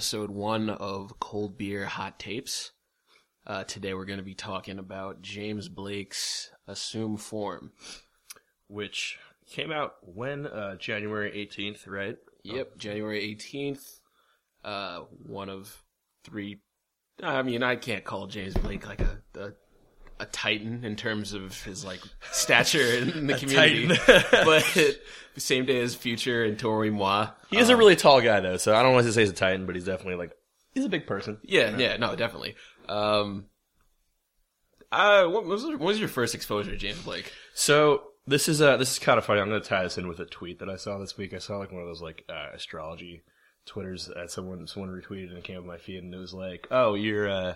episode one of Cold Beer Hot Tapes. Uh, today we're going to be talking about James Blake's Assume Form. which came out when uh, January 18th, right? Yep, January 18th. Uh, one of three. I mean, I can't call James Blake like a, a, a titan in terms of his like stature in the community. but same day as Future and Toro y Moi. He is a really tall guy though, so I don't want to say he's a titan, but he's definitely like he's a big person. Yeah, yeah, no, definitely. Um, uh, what was, what was your first exposure to James Blake? So this is uh this is kind of funny. I'm going to tie this in with a tweet that I saw this week. I saw like one of those like uh, astrology twitters that someone someone retweeted and it came up my feed and it was like, oh, your uh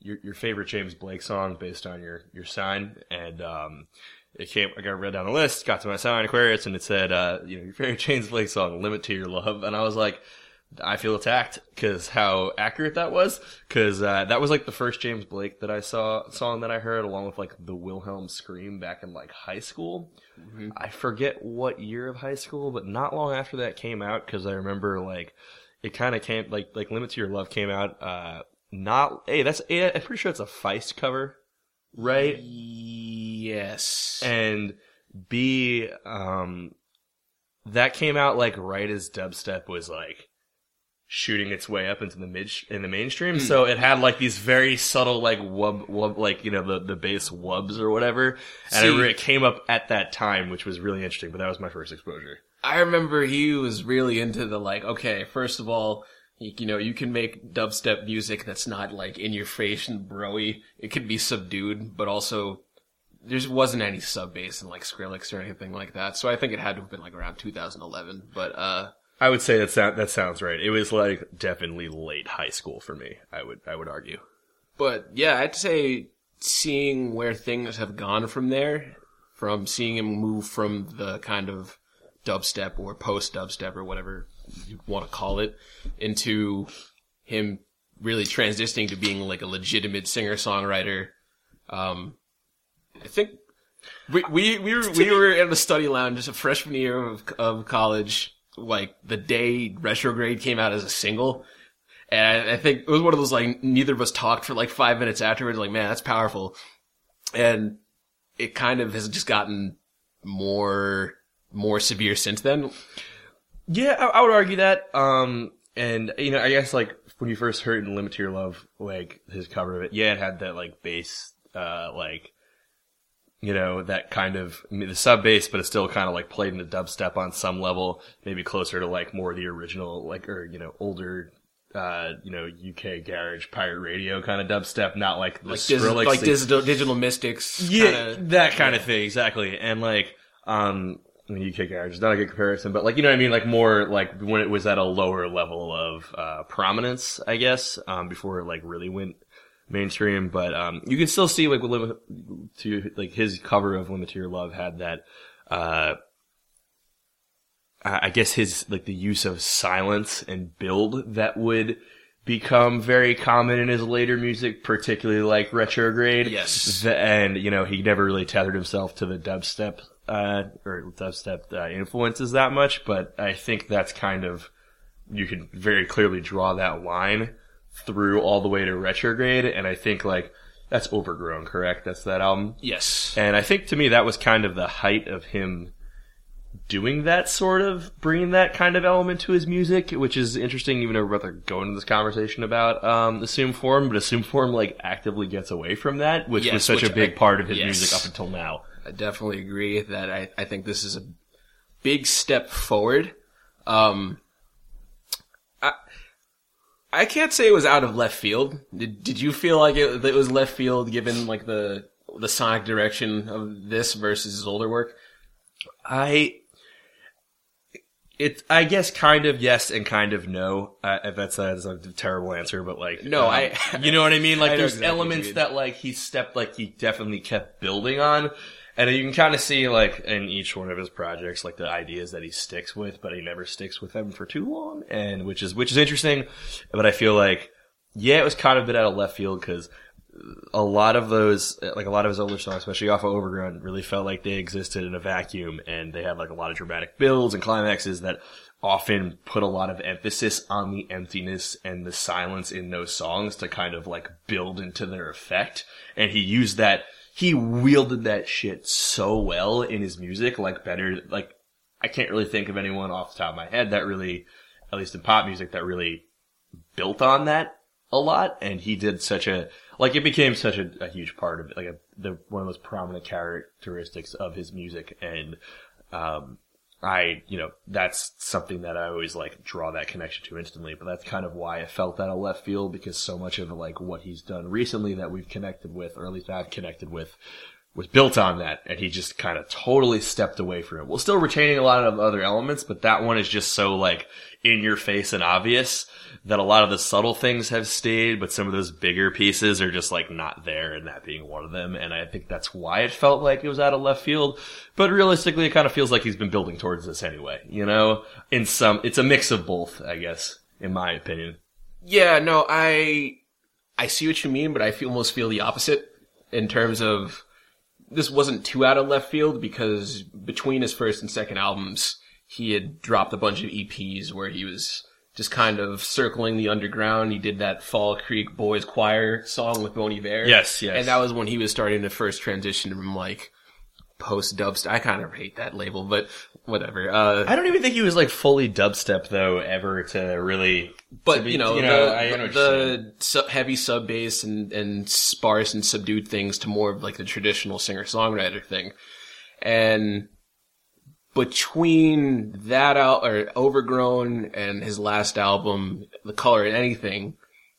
your your favorite James Blake song based on your your sign and um. It came. I got read down the list. Got to my sign Aquarius, and it said, uh, "You know, your favorite James Blake song, Limit to Your Love." And I was like, I feel attacked because how accurate that was. Because uh, that was like the first James Blake that I saw song that I heard, along with like the Wilhelm scream back in like high school. I forget what year of high school, but not long after that came out. Because I remember like it kind of came like like Limit to Your Love came out. Uh, not hey, that's I'm pretty sure it's a Feist cover, right? Yes. and B, um, that came out like right as dubstep was like shooting its way up into the mid in the mainstream. So it had like these very subtle like wub wub like you know the the bass wubs or whatever, and See- it came up at that time, which was really interesting. But that was my first exposure. I remember he was really into the like, okay, first of all, you, know, you can make dubstep music that's not like in your face and broy. It could be subdued, but also there wasn't any sub bass in like Skrillex or anything like that. So I think it had to have been like around 2011. But uh, I would say that sound, that sounds right. It was like definitely late high school for me. I would I would argue. but yeah, I'd say seeing where things have gone from there, from seeing him move from the kind of dubstep or post dubstep or whatever you want to call it into him really transitioning to being like a legitimate singer songwriter. Um, I think we we we were we were in the study lounge a freshman year of of college, like the day Retrograde came out as a single. And I think it was one of those like neither of us talked for like five minutes afterwards. Like, man, that's powerful. And it kind of has just gotten more more severe since then. Yeah, I, I would argue that. Um, and you know, I guess like when you first heard in "Limit to Your Love," like his cover of it, yeah, it had that like bass, uh, like you know that kind of I mean, the sub bass, but it's still kind of like played into dubstep on some level, maybe closer to like more the original, like or you know older. Uh, you know, UK garage pirate radio kind of dubstep, not like the Like, Skrillex like digital, digital mystics. yeah, kinda- that kind of thing, exactly. And like, um, UK Garage is not a good comparison, but like, you know what I mean? Like more like when it was at a lower level of, uh, prominence, I guess, um, before it like really went mainstream. But, um, you can still see like with Limit to, like his cover of Limit to Your Love had that, uh, I I guess his like the use of silence and build that would become very common in his later music, particularly like retrograde. Yes. And you know he never really tethered himself to the dubstep uh, or dubstep uh, influences that much, but I think that's kind of you can very clearly draw that line through all the way to retrograde, and I think like that's overgrown. Correct? That's that album. Yes. And I think to me that was kind of the height of him doing that sort of bringing that kind of element to his music, which is interesting. Even though we're about to go into this conversation about um, Assume Form, but Assume Form like actively gets away from that, which was such which a big I- part of his yes. music up until now. I definitely agree that I, I think this is a big step forward. Um, I, I can't say it was out of left field. Did, did you feel like it, it was left field given like the, the sonic direction of this versus his older work? I. It, I guess, kind of yes and kind of no. Uh, if that's a, that's a terrible answer, but like, No, um, I- you know what I mean. Like, I there's exactly elements that like he stepped, like he definitely kept building on, and you can kind of see like in each one of his projects, like the ideas that he sticks with, but he never sticks with them for too long, and which is which is interesting. But I feel like, yeah, it was kind of a bit out of left field because a lot of those, like a lot of his older songs, especially off of Overgrown, really felt like they existed in a vacuum and they had like a lot of dramatic builds and climaxes that often put a lot of emphasis on the emptiness and the silence in those songs to kind of like build into their effect. And he used that, he wielded that shit so well in his music, like better, like I can't really think of anyone off the top of my head that really, at least in pop music, that really built on that a lot. And he did such a, like it became such a, a huge part of it, like a, the one of those prominent characteristics of his music. And um, I, you know, that's something that I always like draw that connection to instantly. But that's kind of why I felt that a left field because so much of like what he's done recently that we've connected with, or at least I've connected with, was built on that, and he just kind of totally stepped away from it. While still retaining a lot of other elements, but that one is just so like in your face and obvious that a lot of the subtle things have stayed, but some of those bigger pieces are just like not there, and that being one of them. And I think that's why it felt like it was out of left field. But realistically, it kind of feels like he's been building towards this anyway. You know, in some, it's a mix of both, I guess, in my opinion. Yeah, no, I I see what you mean, but I feel almost feel the opposite in terms of this wasn't too out of left field because between his first and second albums, he had dropped a bunch of EPs where he was just kind of circling the underground. He did that Fall Creek Boys Choir song with Bon Iver. Yes, yes. And that was when he was starting to first transition from like post dubstep. I kind of hate that label, but whatever. Uh, I don't even think he was like fully dubstep though, ever to really. but to be- you know, you know, the, know what you're saying. the sub, heavy sub bass and, and sparse and subdued things to more of like the traditional singer songwriter thing. And between that out or overgrown and his last album, The Colour in Anything,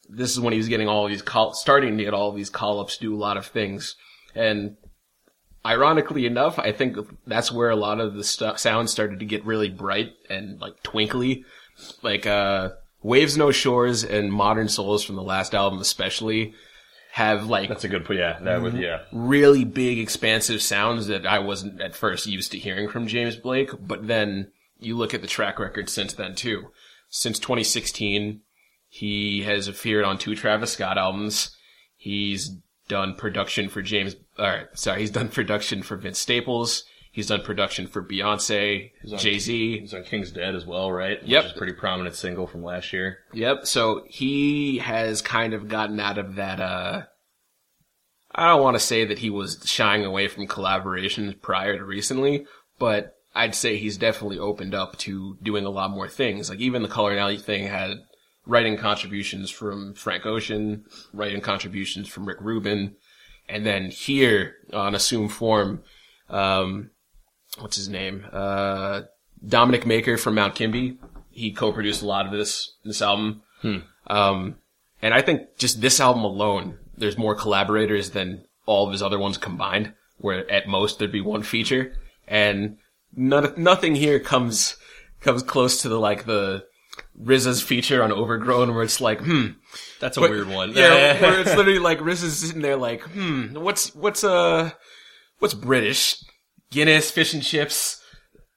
this is when he was getting all these call, starting to get all these call ups, do a lot of things. And ironically enough, I think that's where a lot of the stu- sounds started to get really bright and like twinkly. Like, uh, Waves Know Shores and Modern Souls from the last album especially have like That's a good. Yeah, that would. Yeah. really big, expansive sounds that I wasn't at first used to hearing from James Blake. But then you look at the track record since then too. Since 2016, he has appeared on two Travis Scott albums. He's done production for James, or sorry, he's done production for Vince Staples. He's done production for Beyonce, Jay Z. He's on King's Dead as well, right? Yep. Which is a pretty prominent single from last year. Yep. So he has kind of gotten out of that, uh, I don't want to say that he was shying away from collaborations prior to recently, but I'd say he's definitely opened up to doing a lot more things. Like even the Color and Alley thing had writing contributions from Frank Ocean, writing contributions from Rick Rubin, and then here on Assume Form, um, what's his name? Uh, Dominic Maker from Mount Kimbie. He co-produced a lot of this, this album. Um, and I think just this album alone, there's more collaborators than all of his other ones combined, where at most there'd be one feature. And none, nothing here comes, comes close to the, like, the RZA's feature on Overgrown, where it's like, hmm, That's a weird one. Yeah, where it's literally like RZA's sitting there like, hmm, what's, what's, uh, what's British? Guinness, fish and chips.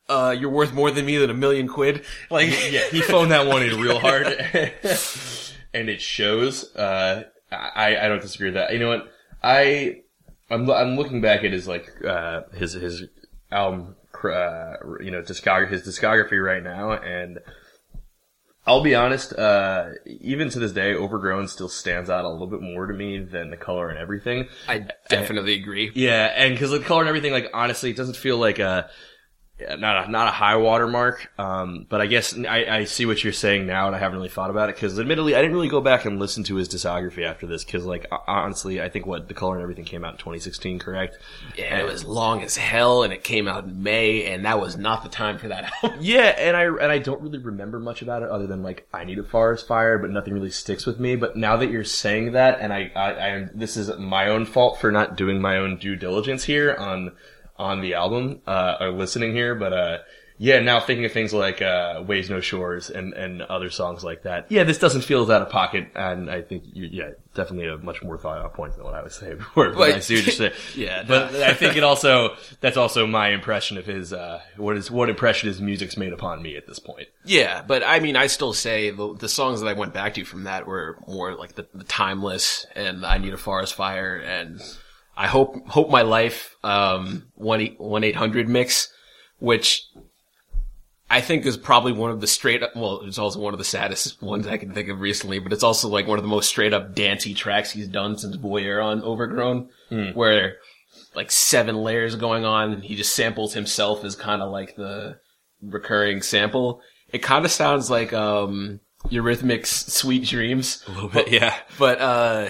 Uh, you're worth more than me than a million quid. Like, yeah, he phoned that one in real hard, and it shows. Uh, I I don't disagree with that. You know what? I I'm I'm looking back at his like uh, his his album, uh, you know, discography his discography right now, and I'll be honest. Uh, even to this day, Overgrown still stands out a little bit more to me than the color and everything. I definitely agree. Yeah, and because the color and everything, like honestly, it doesn't feel like a yeah, not a not a high water mark. Um, but I guess I, I see what you're saying now, and I haven't really thought about it because admittedly, I didn't really go back and listen to his discography after this because, like, honestly, I think what the color and everything came out in 2016, correct? Yeah, it was long as hell, and it came out in May, and that was not the time for that album. Yeah, and I and I don't really remember much about it other than like I need a forest fire, but nothing really sticks with me. But now that you're saying that, and I, I, I this is my own fault for not doing my own due diligence here on on the album uh, or listening here, but uh, yeah, now thinking of things like uh, "Waves Know Shores" and and other songs like that. Yeah, this doesn't feel as out of pocket, and I think you, yeah, definitely a much more thought out point than what I was saying before. But, But- I see what you're saying. Yeah, but I think it also that's also my impression of his uh, what is what impression his music's made upon me at this point. Yeah, but I mean, I still say the, the songs that I went back to from that were more like the, the timeless and I need a forest fire and I hope hope my life um one one eight hundred mix, which I think is probably one of the straight up. Well, it's also one of the saddest ones I can think of recently, but it's also like one of the most straight up dancey tracks he's done since Voyeur on Overgrown, where like seven layers going on. He just samples himself as kind of like the recurring sample. It kind of sounds like um Eurythmics' "Sweet Dreams." A little bit, yeah. But uh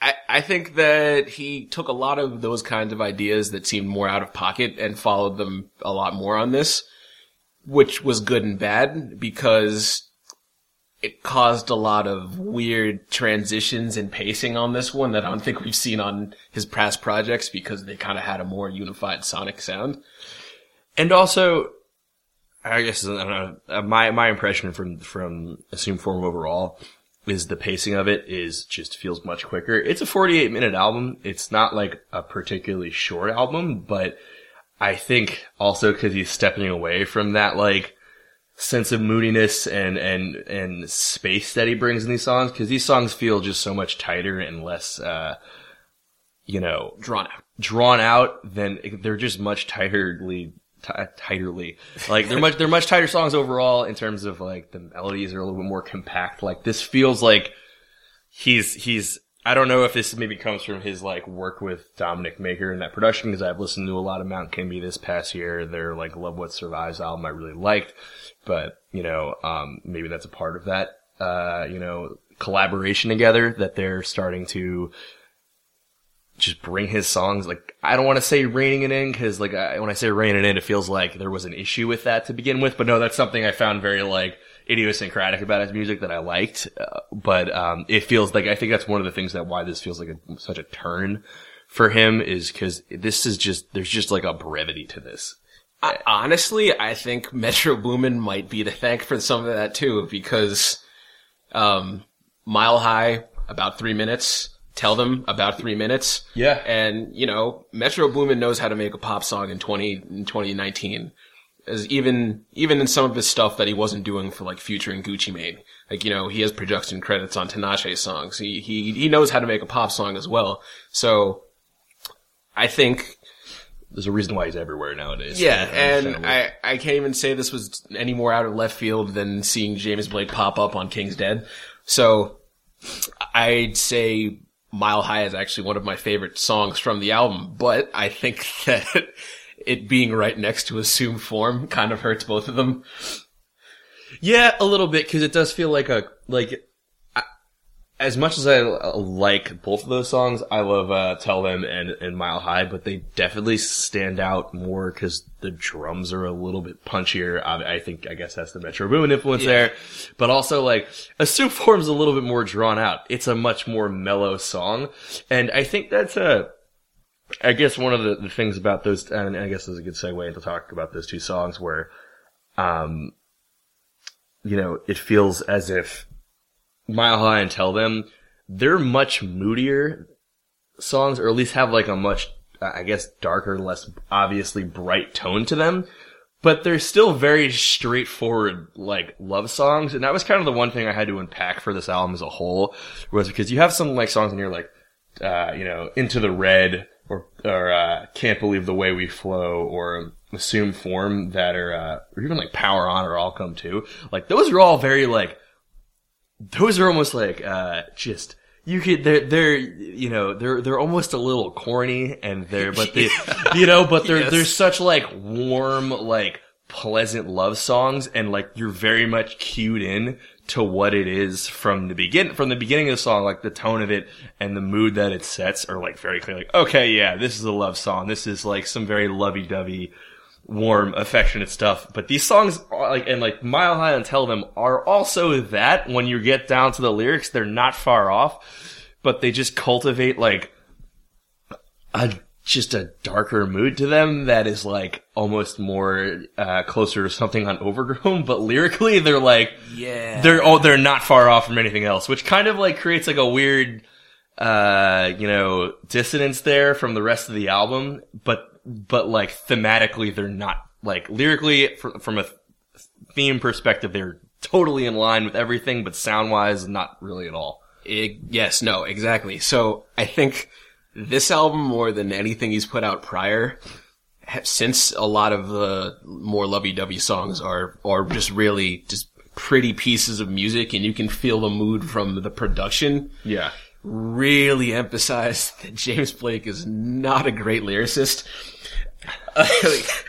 I I think that he took a lot of those kinds of ideas that seemed more out of pocket and followed them a lot more on this, which was good and bad because it caused a lot of weird transitions and pacing on this one that I don't think we've seen on his past projects because they kind of had a more unified sonic sound. And also, I guess I don't know, my my impression from from Assume Form overall is the pacing of it is just feels much quicker. It's a 48 minute album. It's not like a particularly short album, but I think also because he's stepping away from that like sense of moodiness and and and space that he brings in these songs because these songs feel just so much tighter and less uh you know Drawn out. drawn out than they're just much tighterly t- tighterly. Like they're much they're much tighter songs overall in terms of like the melodies are a little bit more compact. Like this feels like he's he's I don't know if this maybe comes from his like work with Dominic Maker and that production because I've listened to a lot of Mount Kimbie this past year. Their like Love What Survives album I really liked. But you know um maybe that's a part of that uh you know collaboration together that they're starting to just bring his songs like I don't want to say reining it in because like I, when I say reining it in, it feels like there was an issue with that to begin with. But no, that's something I found very like idiosyncratic about his music that I liked. Uh, but um, it feels like I think that's one of the things that why this feels like a, such a turn for him is because this is just there's just like a brevity to this. I, honestly, I think Metro Boomin might be to thank for some of that too, because um, Mile High about three minutes. Tell them about three minutes. Yeah. and you know Metro Boomin knows how to make a pop song in twenty in twenty nineteen. As even even in some of his stuff that he wasn't doing for like Future and Gucci Mane, like you know he has production credits on Tinashe songs. He he he knows how to make a pop song as well. So I think There's a reason why he's everywhere nowadays. yeah, and I, I can't even say this was any more out of left field than seeing James Blake pop up on King's Dead. So I'd say Mile High is actually one of my favorite songs from the album, but I think that it being right next to Assume Form kind of hurts both of them. Yeah, a little bit because it does feel like a like. As much as I uh, like both of those songs, I love uh, "Tell Them" and, and "Mile High," but they definitely stand out more because the drums are a little bit punchier. I, I think, I guess that's the Metro Boomin influence there, but also like a "Assume Form's a little bit more drawn out. It's a much more mellow song, and I think that's a. I guess one of the, the things about those, and I guess this is a good segue into talk about those two songs where, um, you know, it feels as if Mile High and Tell Them, they're much moodier songs, or at least have like a much, I guess, darker, less obviously bright tone to them. But they're still very straightforward, like love songs, and that was kind of the one thing I had to unpack for this album as a whole, was because you have some like songs in here like, uh, you know, Into the Red, or or uh, Can't Believe the Way We Flow, or Assume Form that are, uh, or even like Power On or All Come To. Like those are all very like those are almost like uh just you could they're they're you know they're they're almost a little corny and they're but they you know but they're Yes. they're such like warm like pleasant love songs and like you're very much cued in to what it is from the begin from the beginning of the song like the tone of it and the mood that it sets are like very clear like okay yeah this is a love song this is like some very lovey-dovey warm, affectionate stuff. But these songs are like, and like Mile High and Tell Them are also that when you get down to the lyrics, they're not far off, but they just cultivate like a just a darker mood to them that is like almost more uh, closer to something on Overgrown, but lyrically they're like Yeah. they're oh they're not far off from anything else, which kind of like creates like a weird uh you know dissonance there from the rest of the album, but but like thematically they're not like lyrically fr- from a theme perspective they're totally in line with everything, but sound wise not really at all. It- yes, no, exactly. So I think this album, more than anything he's put out prior, since a lot of the more lovey-dovey songs are are just really just pretty pieces of music, and you can feel the mood from the production. Yeah. Really emphasize that James Blake is not a great lyricist.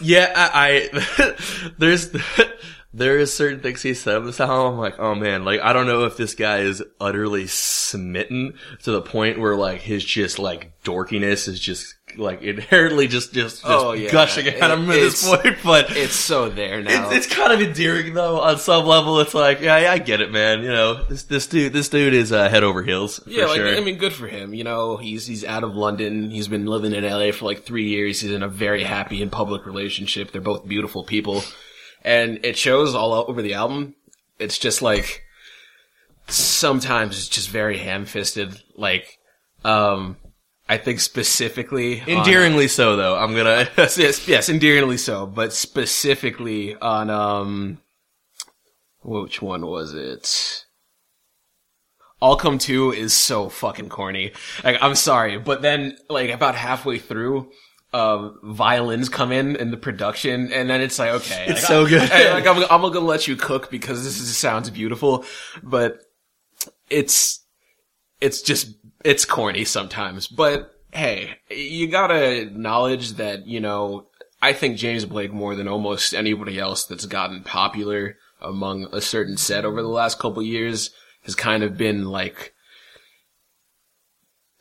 Yeah, I, I there's there is certain things he this album. I'm like, oh man, like I don't know if this guy is utterly smitten to the point where like his just like dorkiness is just like inherently just just, just Oh, yeah. gushing at of him at this point. But it's so there now. it's, it's kind of endearing though. On some level, it's like, yeah, yeah, I get it, man. You know, this this dude, this dude is uh, head over heels. For Yeah, like sure. I mean, good for him. You know, he's he's out of London. He's been living in LA for like three years. He's in a very happy and public relationship. They're both beautiful people, and it shows all over the album. It's just like sometimes it's just very ham-fisted. Like, um, I think specifically on- endearingly so though. I'm gonna. yes, yes, endearingly so, but specifically on um, which one was it? All Come To is so fucking corny. Like, I'm sorry, but then like about halfway through, uh, violins come in in the production, and then it's like, okay, It's like, so good. I- like I'm, I'm gonna let you cook because this is, sounds beautiful, but it's it's just it's corny sometimes. But hey, you gotta acknowledge that you know I think James Blake more than almost anybody else that's gotten popular among a certain set over the last couple years has kind of been like.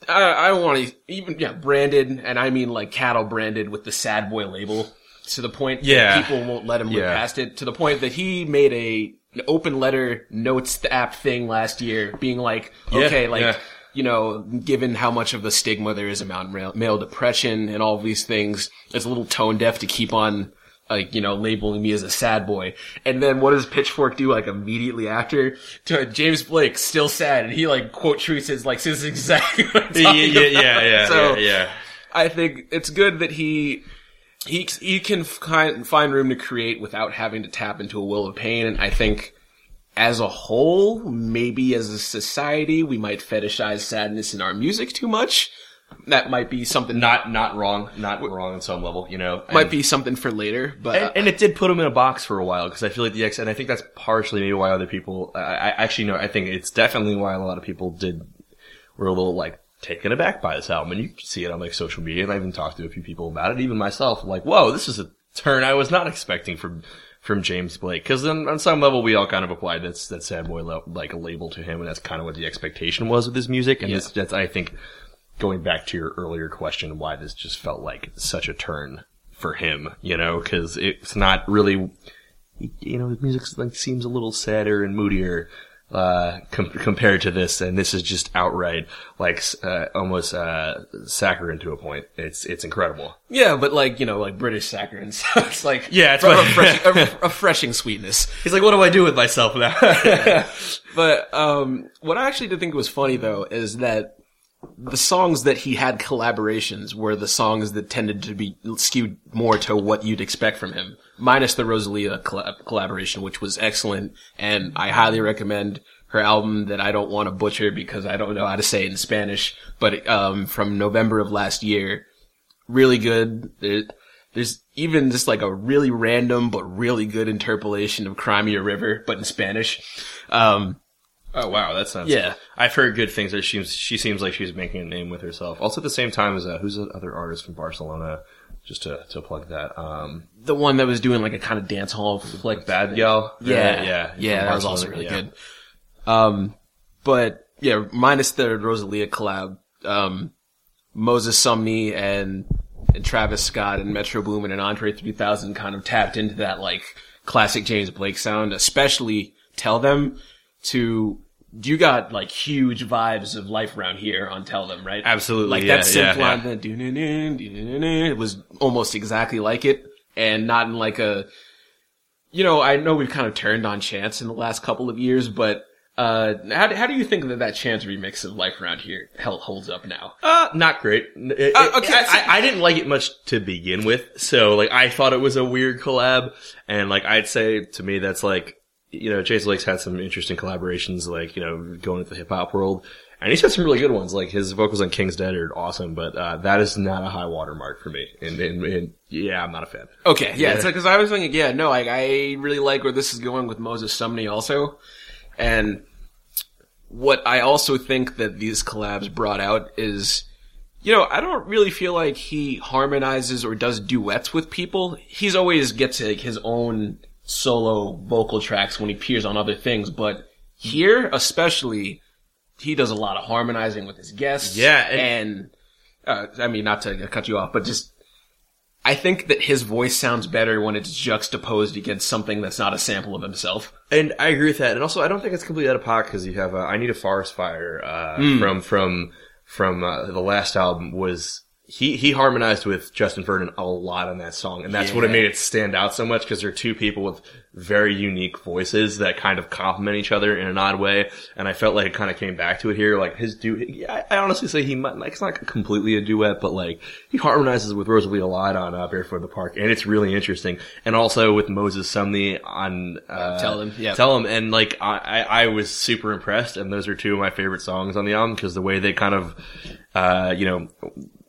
I, I don't want to even yeah branded, and I mean like cattle branded with the sad boy label to the point Yeah. that people won't let him look Yeah. past it. To the point that he made a an open letter notes the app thing last year, being like, Yeah, okay, like yeah. You know, given how much of the stigma there is about male, male depression and all these things, it's a little tone deaf to keep on, like, you know, labeling me as a sad boy. And then what does Pitchfork do, like, immediately after? To James Blake, still sad, and he, like, quote tweets his like, this is exactly what I'm yeah, talking yeah, about. yeah, yeah, So, yeah, yeah. I think it's good that he, he, he can find room to create without having to tap into a will of pain, and I think, as a whole, maybe as a society, we might fetishize sadness in our music too much. That might be something Not not wrong, not wrong on some level, you know. might be something for later, but and, and it did put him in a box for a while because I feel like the X, and I think that's partially maybe why other people. I, I actually know. I think it's definitely why a lot of people did were a little like taken aback by this album, and you can see it on like social media. And I even talked to a few people about it, even myself. Like, whoa, this is a turn I was not expecting from from James Blake. Because then on some level, we all kind of applied that that sad boy le- like a label to him, and that's kind of what the expectation was with his music. And Yeah. this, that's I think going back to your earlier question, why this just felt like such a turn for him, you know, because it's not really, you know, his music like seems a little sadder and moodier uh, com- compared to this, and this is just outright like uh, almost uh, saccharine to a point. It's it's incredible. yeah, but like you know, like British saccharine, so it's like Yeah, it's refreshing, a re- refreshing sweetness. He's like, what do I do with myself now? But um, what I actually did think was funny though is that the songs that he had collaborations were the songs that tended to be skewed more to what you'd expect from him, minus the Rosalia collab- collaboration, which was excellent, and I highly recommend her album that I don't want to butcher because I don't know how to say it in Spanish, but um, from November of last year, really good. There, there's even just like a really random but really good interpolation of Cry Me a River, but in Spanish. Um, oh wow, that sounds. Yeah. I've heard good things. That she she seems like she's making a name with herself. Also, at the same time as uh, who's the other artist from Barcelona? Just to to plug that. Um, the one that was doing like a kind of dance hall like Bad Gyal. Yeah, yeah, yeah, from that was also really yeah. good. Um, but yeah, minus the Rosalia collab, um, Moses Sumney and and Travis Scott and Metro Boomin and Andre 3000 kind of tapped into that like classic James Blake sound, especially Tell Them to you got like huge vibes of life around here on Tell Them, right? Absolutely, Like yeah, that synth yeah, line, yeah. it was almost exactly like it, and not in like a. You know, I know we've kind of turned on Chance in the last couple of years, but uh, how do, how do you think that that Chance remix of Life Around Here hell holds up now? Uh, not great. It- Uh, okay, I, so- I, I didn't like it much to begin with, so like I thought it was a weird collab, and like I'd say to me that's like you know James Blake's had some interesting collaborations, like you know going into the hip hop world, and he's had some really good ones. Like his vocals on King's Dead are awesome, but uh, that is not a high watermark for me, and, and, and yeah, I'm not a fan. Okay, yeah, Yeah. because I was thinking, yeah, no, like I really like where this is going with Moses Sumney also, and what I also think that these collabs brought out is, you know, I don't really feel like he harmonizes or does duets with people. He's always gets like his own solo vocal tracks when he appears on other things, but here especially, he does a lot of harmonizing with his guests. Yeah, and, uh, I mean, not to cut you off, but just I think that his voice sounds better when it's juxtaposed against something that's not a sample of himself. And I agree with that. And also, I don't think it's completely out of pocket because you have uh, "I Need a Forest Fire" uh, Hmm. from from from uh, the last album. Was he he harmonized with Justin Vernon a lot on that song, and that's what it made it stand out so much because they're two people with very unique voices that kind of complement each other in an odd way. And I felt like it kind of came back to it here. Like his duet, I, I honestly say he might like it's not completely a duet, but like he harmonizes with Rosalia a lot on uh, Barefoot in the Park, and it's really interesting. And also with Moses Sumney on uh, Tell Him, yeah. Tell him, and like I, I, I was super impressed, and those are two of my favorite songs on the album because the way they kind of, uh, you know,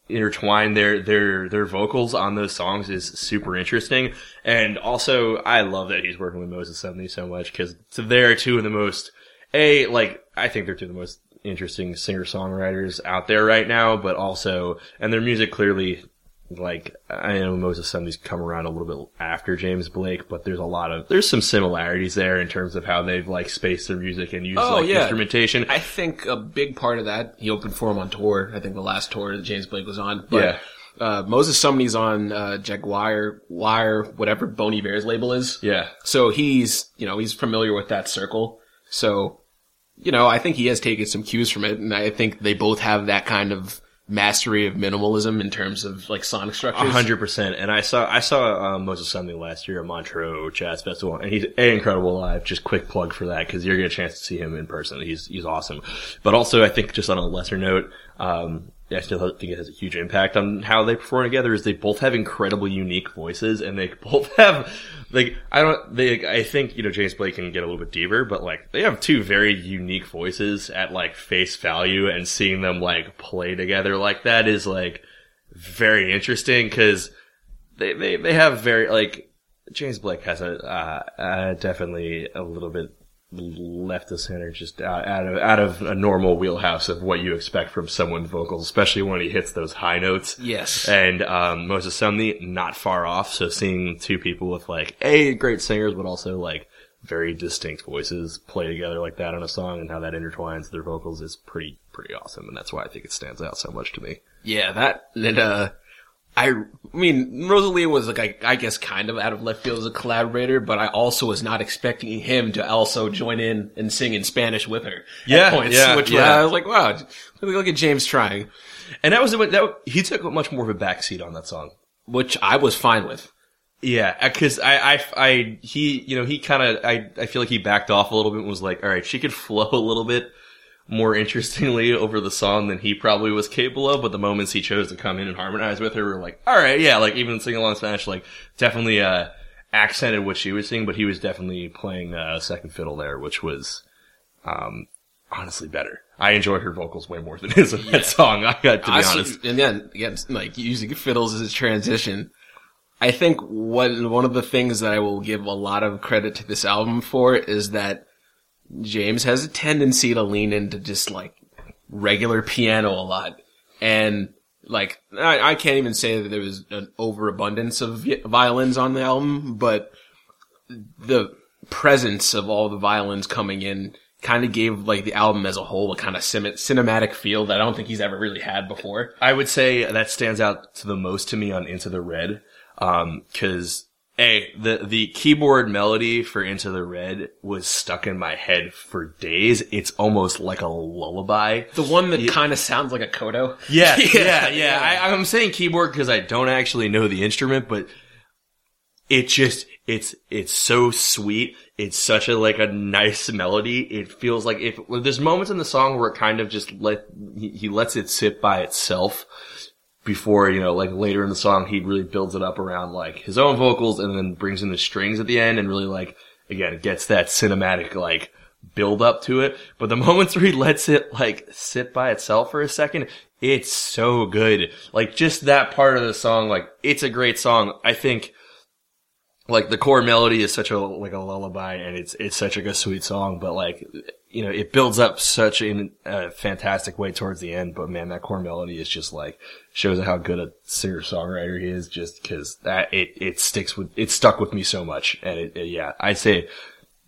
intertwine their their their vocals on those songs is super interesting, and also I love that he's working with Moses Sumney so much because they're two of the most a like I think they're two of the most interesting singer songwriters out there right now, but also and their music clearly like I know Moses Sumney's come around a little bit after James Blake, but there's a lot of there's some similarities there in terms of how they've like spaced their music and used Oh, like yeah. instrumentation. I think a big part of that, he opened for him on tour. I think the last tour that James Blake was on. But, Yeah. Uh, Moses Sumney's on, uh, Jagjaguwar, whatever Bon Iver's label is. yeah. So he's, you know, he's familiar with that circle. So, you know, I think he has taken some cues from it, and I think they both have that kind of mastery of minimalism in terms of like sonic structures. hundred percent. And I saw I saw um, Moses Sumney last year at Montreux Jazz Festival, and he's a incredible live. Just quick plug for that because you're gonna get a chance to see him in person. He's he's awesome. But also, I think just on a lesser note, um, I still think it has a huge impact on how they perform together. Is they both have incredibly unique voices, and they both have like I don't they I think you know James Blake can get a little bit deeper, but like they have two very unique voices at like face value, and seeing them like play together like that is like very interesting because they, they they have very like James Blake has a uh, uh, definitely a little bit left of center, just out, out of out of a normal wheelhouse of what you expect from someone's vocals, especially when he hits those high notes. Yes. And um, Moses Sumney not far off. So seeing two people with like a great singers, but also like very distinct voices play together like that on a song, and how that intertwines their vocals is pretty pretty awesome. And that's why I think it stands out so much to me. Yeah, that, and, uh, I, I mean, Rosalia was like, I, I guess kind of out of left field as a collaborator, but I also was not expecting him to also join in and sing in Spanish with her. Yeah, points, yeah, which yeah. I was like, wow, look, look at James trying, And that was the- that he took much more of a backseat on that song. which I was fine with. Yeah, uh, because I, I, I, he, you know, he kind of, I, I feel like he backed off a little bit and was like, all right, she could flow a little bit more interestingly over the song than he probably was capable of, but the moments he chose to come in and harmonize with her were like, all right, yeah, like even singing along Spanish, like definitely, uh, accented what she was singing, but he was definitely playing, uh, second fiddle there, which was, um, honestly better. I enjoyed her vocals way more than his in that song, I got to be Honestly, honest. And then, again, like using fiddles as a transition. I think one, one of the things that I will give a lot of credit to this album for is that James has a tendency to lean into just like regular piano a lot. And like, I, I can't even say that there was an overabundance of violins on the album, but the presence of all the violins coming in kind of gave like the album as a whole a kind of cin- cinematic feel that I don't think he's ever really had before. I would say that stands out to the most to me on Into the Red. Um, cause Hey, the the keyboard melody for Into the Red was stuck in my head for days. It's almost like a lullaby. The one that kind of sounds like a koto. Yeah, yeah, yeah. yeah. I, I'm saying keyboard because I don't actually know the instrument, but it just it's it's so sweet. It's such a like a nice melody. It feels like if well, there's moments in the song where it kind of just let he, he lets it sit by itself before you know like later in the song he really builds it up around like his own vocals and then brings in the strings at the end and really like again gets that cinematic like build up to it. But the moments where he lets it like sit by itself for a second, it's so good. Like just that part of the song, like it's a great song. I think like the core melody is such a like a lullaby and it's it's such like a sweet song, but like you know it builds up such in a fantastic way towards the end. But man, that core melody is just like shows how good a singer songwriter he is. Just because that it it sticks with it stuck with me so much, and it, it yeah, I say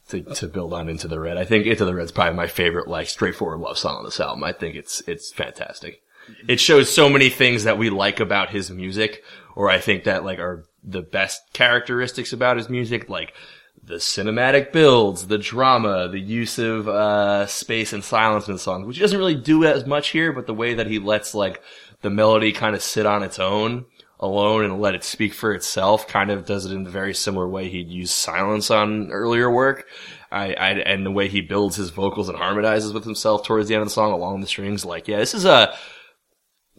to, to build on Into the Red. I think Into the Red's probably my favorite, like, straightforward love song on this album. I think it's, it's fantastic. It shows so many things that we like about his music, or I think that, like, are the best characteristics about his music, like, the cinematic builds, the drama, the use of, uh, space and silence in the songs, which he doesn't really do as much here, but the way that he lets, like, the melody kind of sit on its own, alone and let it speak for itself. Kind of does it in a very similar way he'd use silence on earlier work. I, I, and the way he builds his vocals and harmonizes with himself towards the end of the song along the strings. Like, yeah, this is a,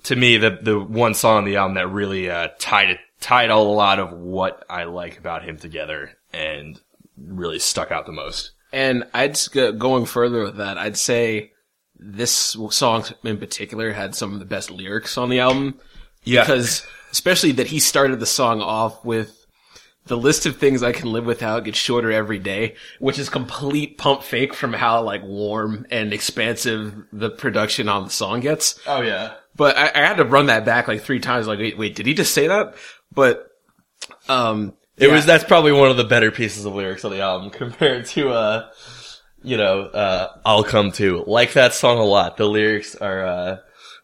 to me, the, the one song on the album that really, uh, tied it, tied a lot of what I like about him together and really stuck out the most. And I'd go- going further with that, I'd say this song in particular had some of the best lyrics on the album. Yeah. Because especially that he started the song off with the list of things I can live without gets shorter every day, which is complete pump fake from how like warm and expansive the production on the song gets. Oh yeah. But I, I had to run that back like three times. Like, wait, wait, did he just say that? But, um, It yeah. was, that's probably one of the better pieces of lyrics on the album compared to, uh, you know, uh, I'll come to. Like that song a lot. The lyrics are, uh,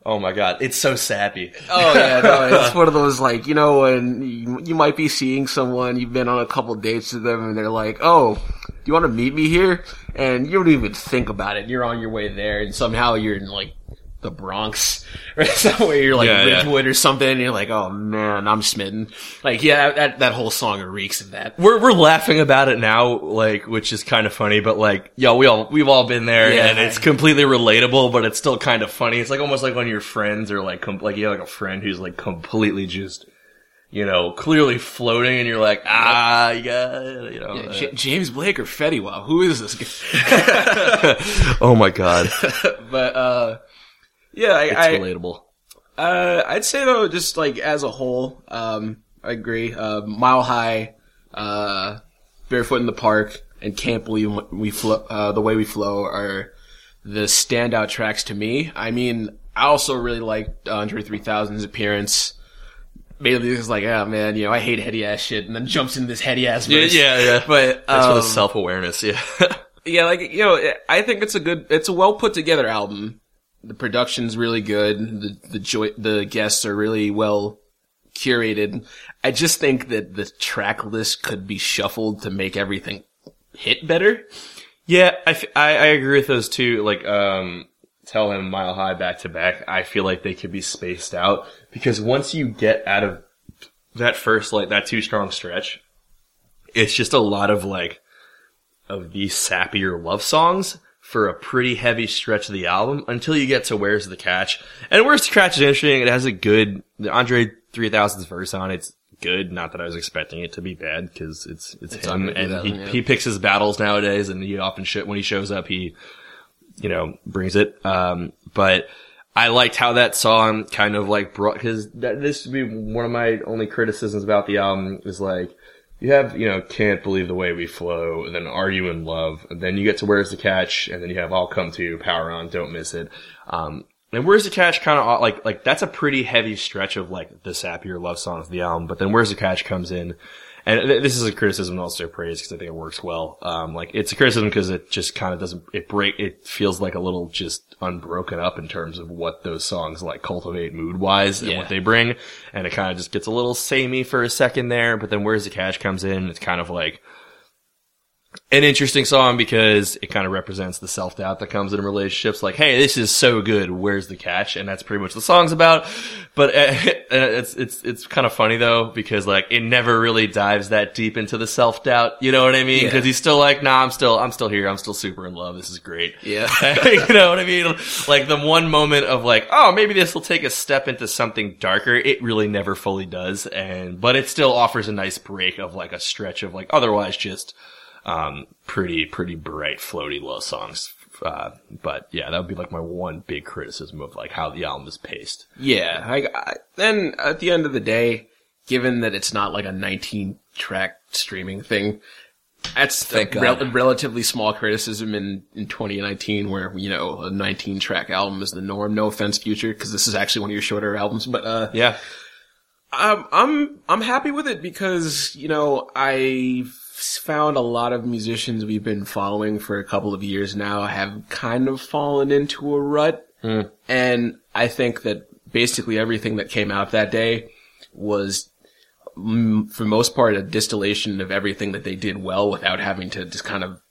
oh my god, it's so sappy. Oh yeah, no, it's one of those like you know when you, you might be seeing someone you've been on a couple dates with them and they're like, "Oh, do you want to meet me here?" And you don't even think about it. You're on your way there, and somehow you're in like the Bronx or somewhere. You're like Yeah, yeah. Ridgewood or something, and you're like, "Oh man, I'm smitten." Like yeah, that that whole song reeks of that. We're, we're laughing about it now, like, which is kind of funny, but like, yo, we all, we've all been there Yeah. and it's completely relatable, but it's still kind of funny. It's like almost like when your friends are like, com- like you have like a friend who's like completely just, you know, clearly floating and you're like, ah, yeah, you know. uh, J- James Blake or Fetty Wap? Who is this guy? oh my god. but uh, yeah, I, It's I relatable. Uh, I'd say though, just like as a whole, um, I agree. Uh, Mile High, uh, Barefoot in the Park, and Can't Believe We Flow, uh, The Way We Flow are the standout tracks to me. I mean, I also really liked Andre 3000's appearance. Mainly because like, ah man, you know, I hate heady ass shit, and then jumps into this heady ass Yeah, verse. yeah, yeah. But, That's for um, the self awareness, yeah. yeah, like you know, I think it's a good, it's a well put together album. The production's really good. The the joy, the guests are really well curated. I just think that the track list could be shuffled to make everything hit better. Yeah, I, f- I, I agree with those two. Like, um, tell him mile high back to back. I feel like they could be spaced out because once you get out of that first, like, that too strong stretch, it's just a lot of like, of these sappier love songs for a pretty heavy stretch of the album until you get to Where's the Catch. And Where's the Catch is interesting. It has a good, the Andre 3000's verse on it's good. Not that I was expecting it to be bad because it's, it's, him and he, yeah. he picks his battles nowadays and he often sh- when he shows up, he, you know, brings it. Um, but I liked how that song kind of like brought, cause that, this would be one of my only criticisms about the album is like, you have, you know, can't believe the way we flow, and then are you in love, and then you get to where's the catch, and then you have I'll come to you, power on, don't miss it. Um, and where's the catch kind of like, like that's a pretty heavy stretch of like the sappier love songs of the album, but then where's the catch comes in, and th- this is a criticism, also a praise because I think it works well. Um, like it's a criticism because it just kind of doesn't it break. It feels like a little just unbroken up in terms of what those songs like cultivate mood wise and Yeah. what they bring, and it kind of just gets a little samey for a second there. But then where's the catch comes in, it's kind of like an interesting song because it kind of represents the self doubt that comes in relationships. Like, hey, this is so good. Where's the catch? And that's pretty much the song's about. But uh, it's it's it's kind of funny though because like it never really dives that deep into the self doubt. You know what I mean? Yeah. Because he's still like, nah, I'm still I'm still here. I'm still super in love. This is great. Yeah. you know what I mean? Like the one moment of like, oh, maybe this will take a step into something darker. It really never fully does, and but it still offers a nice break of like a stretch of like otherwise just um pretty pretty bright floaty love songs. Uh, but yeah, that would be like my one big criticism of like how the album is paced. Yeah, I, I, then at the end of the day, given that it's not like a 19 track streaming thing, that's Thank a rel- relatively small criticism in, in 2019 where, you know, a 19 track album is the norm. No offense, Future, because this is actually one of your shorter albums, but, uh, Yeah, um, I'm I'm happy with it because you know I found a lot of musicians we've been following for a couple of years now have kind of fallen into a rut, and I think that basically everything that came out that day was, mm, for most part, a distillation of everything that they did well without having to just kind of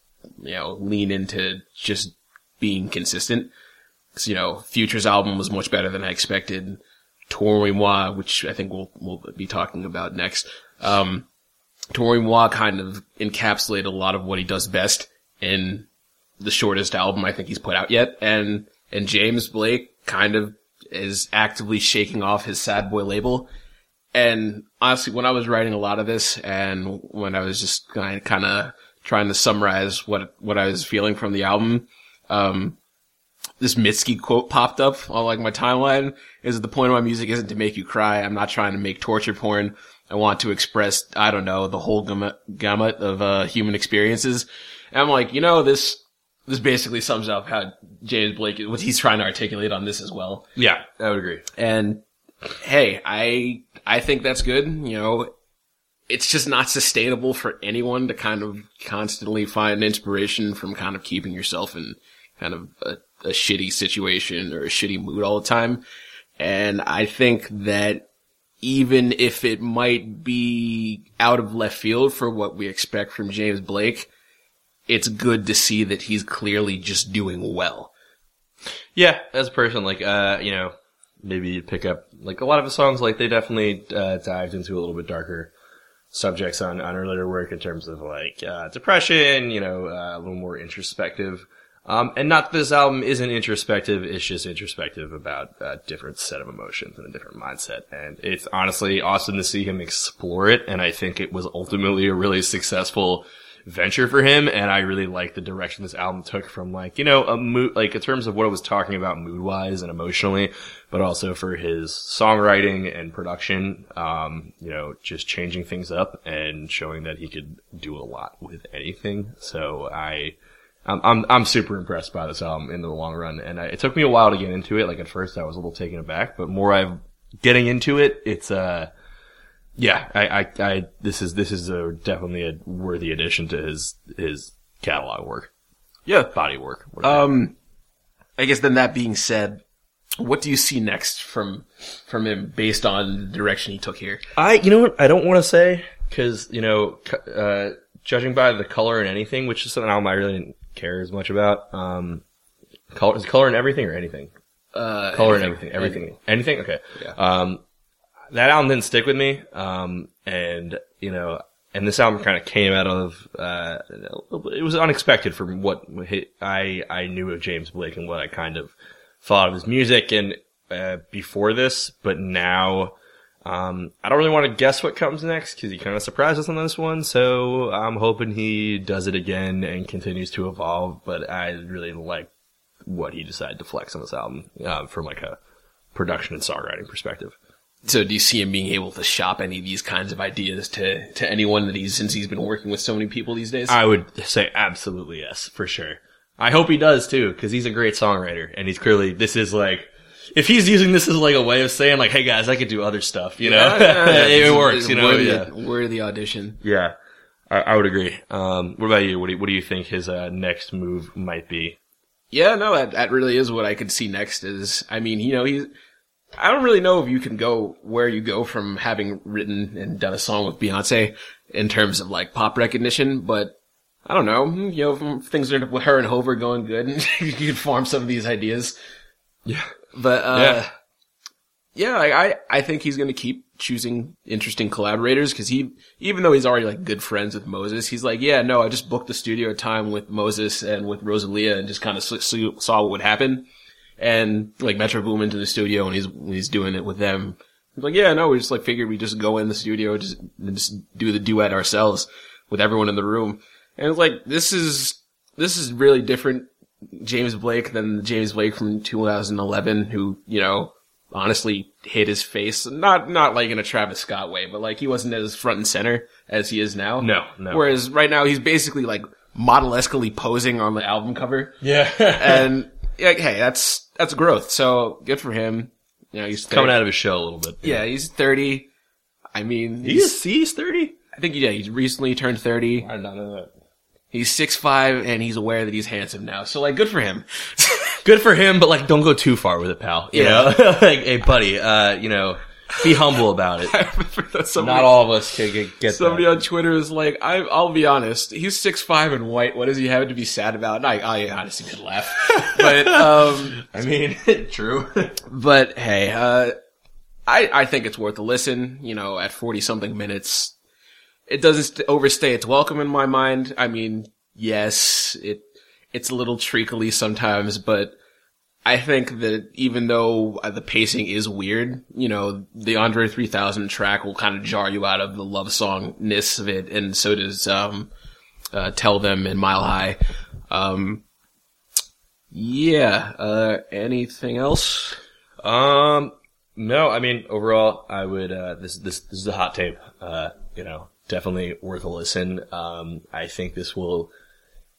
you know lean into just being consistent. 'Cause, you know, Future's album was much better than I expected. Toro y Moi, which I think we'll we'll be talking about next. Um, Toro y Moi kind of encapsulated a lot of what he does best in the shortest album I think he's put out yet, and and James Blake kind of is actively shaking off his sad boy label. And honestly, when I was writing a lot of this, and when I was just kind of, trying to summarize what what I was feeling from the album, um, this Mitski quote popped up on like my timeline is that the point of my music isn't to make you cry. I'm not trying to make torture porn. I want to express, I don't know, the whole gamut, gamut of, uh, human experiences. And I'm like, you know, this, this basically sums up how James Blake, what he's trying to articulate on this as well. yeah, I would agree. And hey, I, I think that's good. You know, it's just not sustainable for anyone to kind of constantly find inspiration from kind of keeping yourself in kind of a, a shitty situation or a shitty mood all the time. And I think that even if it might be out of left field for what we expect from James Blake, it's good to see that he's clearly just doing well. Yeah, as a person, like, uh, you know, maybe pick up, like, a lot of his songs, like, they definitely, uh, dived into a little bit darker subjects on, on earlier work in terms of, like, uh, depression, you know, uh, a little more introspective. Um, and not that this album isn't introspective, it's just introspective about a different set of emotions and a different mindset. And it's honestly awesome to see him explore it, and I think it was ultimately a really successful venture for him, and I really like the direction this album took from like, you know, a mood, like in terms of what it was talking about mood wise and emotionally, but also for his songwriting and production, um, you know, just changing things up and showing that he could do a lot with anything. So I, I'm, I'm, I'm super impressed by this album in the long run, and I, it took me a while to get into it. Like at first I was a little taken aback, but more I'm getting into it, it's, uh, yeah, I, I, I, this is, this is a, definitely a worthy addition to his, his catalog work, Yeah. body work. whatever. Um, I guess then that being said, what do you see next from from him based on the direction he took here? I, you know what, I don't want to say, cause, you know, uh, judging by the Colour in Anything, which is an album I really didn't care as much about, um, color, is color and everything or anything? Uh, color and everything, everything, anything. Okay. Yeah. Um, that album didn't stick with me. Um, and you know, and this album kind of came out of, uh, it was unexpected from what I, I knew of James Blake and what I kind of thought of his music and, uh, before this, but now, um, I don't really want to guess what comes next because he kind of surprised us on this one. So I'm hoping he does it again and continues to evolve. But I really like what he decided to flex on this album uh, from like a production and songwriting perspective. So do you see him being able to shop any of these kinds of ideas to to anyone that he's since he's been working with so many people these days? I would say absolutely yes, for sure. I hope he does too, because he's a great songwriter, and he's clearly this is like if he's using this as like a way of saying like, "Hey guys, I could do other stuff," you know, Yeah, yeah, yeah. it, It's- works. You know, worthy, yeah, worthy audition. yeah. I, I would agree. Um, what about you? What do you, what do you think his uh, next move might be? Yeah, no, that that really is what I could see next. Is I mean, you know, he's. I don't really know if you can go where you go from having written and done a song with Beyonce in terms of like pop recognition, but I don't know. You know, things are with her and Hova going good, and you can farm some of these ideas. Yeah. But uh, Yeah. yeah, like, I I think he's gonna keep choosing interesting collaborators because he even though he's already like good friends with Moses, he's like, yeah, no, I just booked the studio time with Moses and with Rosalia and just kind of saw what would happen. And like Metro Boom into the studio and he's he's doing it with them. He's like, yeah, no, we just like figured we just go in the studio just and just do the duet ourselves with everyone in the room. And it's like this is this is really different James Blake than James Blake from 2011 who, you know, honestly hit his face. Not, not like in a Travis Scott way, but like he wasn't as front and center as he is now. No, no. Whereas right now he's basically like modelesquely posing on the album cover. Yeah, And like, hey, that's, that's growth. So good for him. You know, he's 30. coming out of his shell a little bit. Yeah, he's 30. I mean, he's he's thirty. I think, yeah, he's recently turned 30. I did not know that. He's six five and he's aware that he's handsome now. So like, good for him. Good for him, but like, don't go too far with it, pal. You Yeah. know, like, hey, buddy, uh, you know, be humble about it. I remember that somebody, Not all of us can get, get somebody that. on Twitter is like, I, I'll be honest, he's six five and white. What does he have to be sad about? And I, I honestly did laugh. but, um, I mean, true. but hey, uh, I, I think it's worth a listen, you know, at 40 something minutes. It doesn't overstay its welcome in my mind. I mean, yes, it, it's a little treacly sometimes, but I think that even though uh, the pacing is weird, you know, the Andre 3000 track will kind of jar you out of the love songness of it, and so does, um, uh, Tell Them and Mile High. Um, yeah, uh, anything else? Um, no, I mean, overall, I would, uh, this, this, this is a hot tape. Uh, you know, definitely worth a listen. Um, I think this will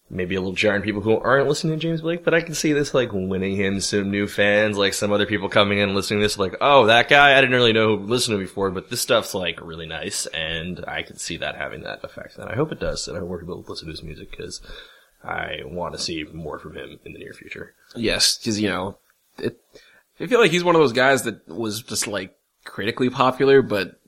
maybe a little jar on people who aren't listening to James Blake, but I can see this like winning him some new fans, like some other people coming in listening to this, like, oh, that guy, I didn't really know who listened to before, but this stuff's like really nice, and I can see that having that effect, and I hope it does, and I hope more people listen to his music, because I want to see more from him in the near future. Yes, because you know, it, I feel like he's one of those guys that was just like critically popular, but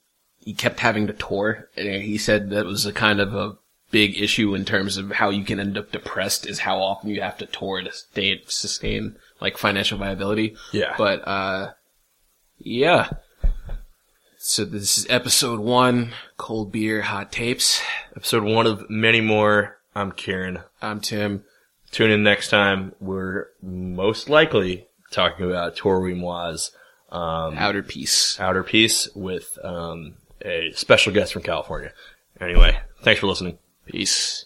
he kept having to tour, and he said that was a kind of a big issue in terms of how you can end up depressed is how often you have to tour to stay sustain like financial viability. Yeah. But uh, yeah. So this is episode one, cold beer, hot tapes. Episode one of many more. I'm Kieran. I'm Tim. Tune in next time. We're most likely talking about Toro y Moi's um, Outer Peace. Outer Peace with um, a special guest from California. Anyway, thanks for listening. Peace.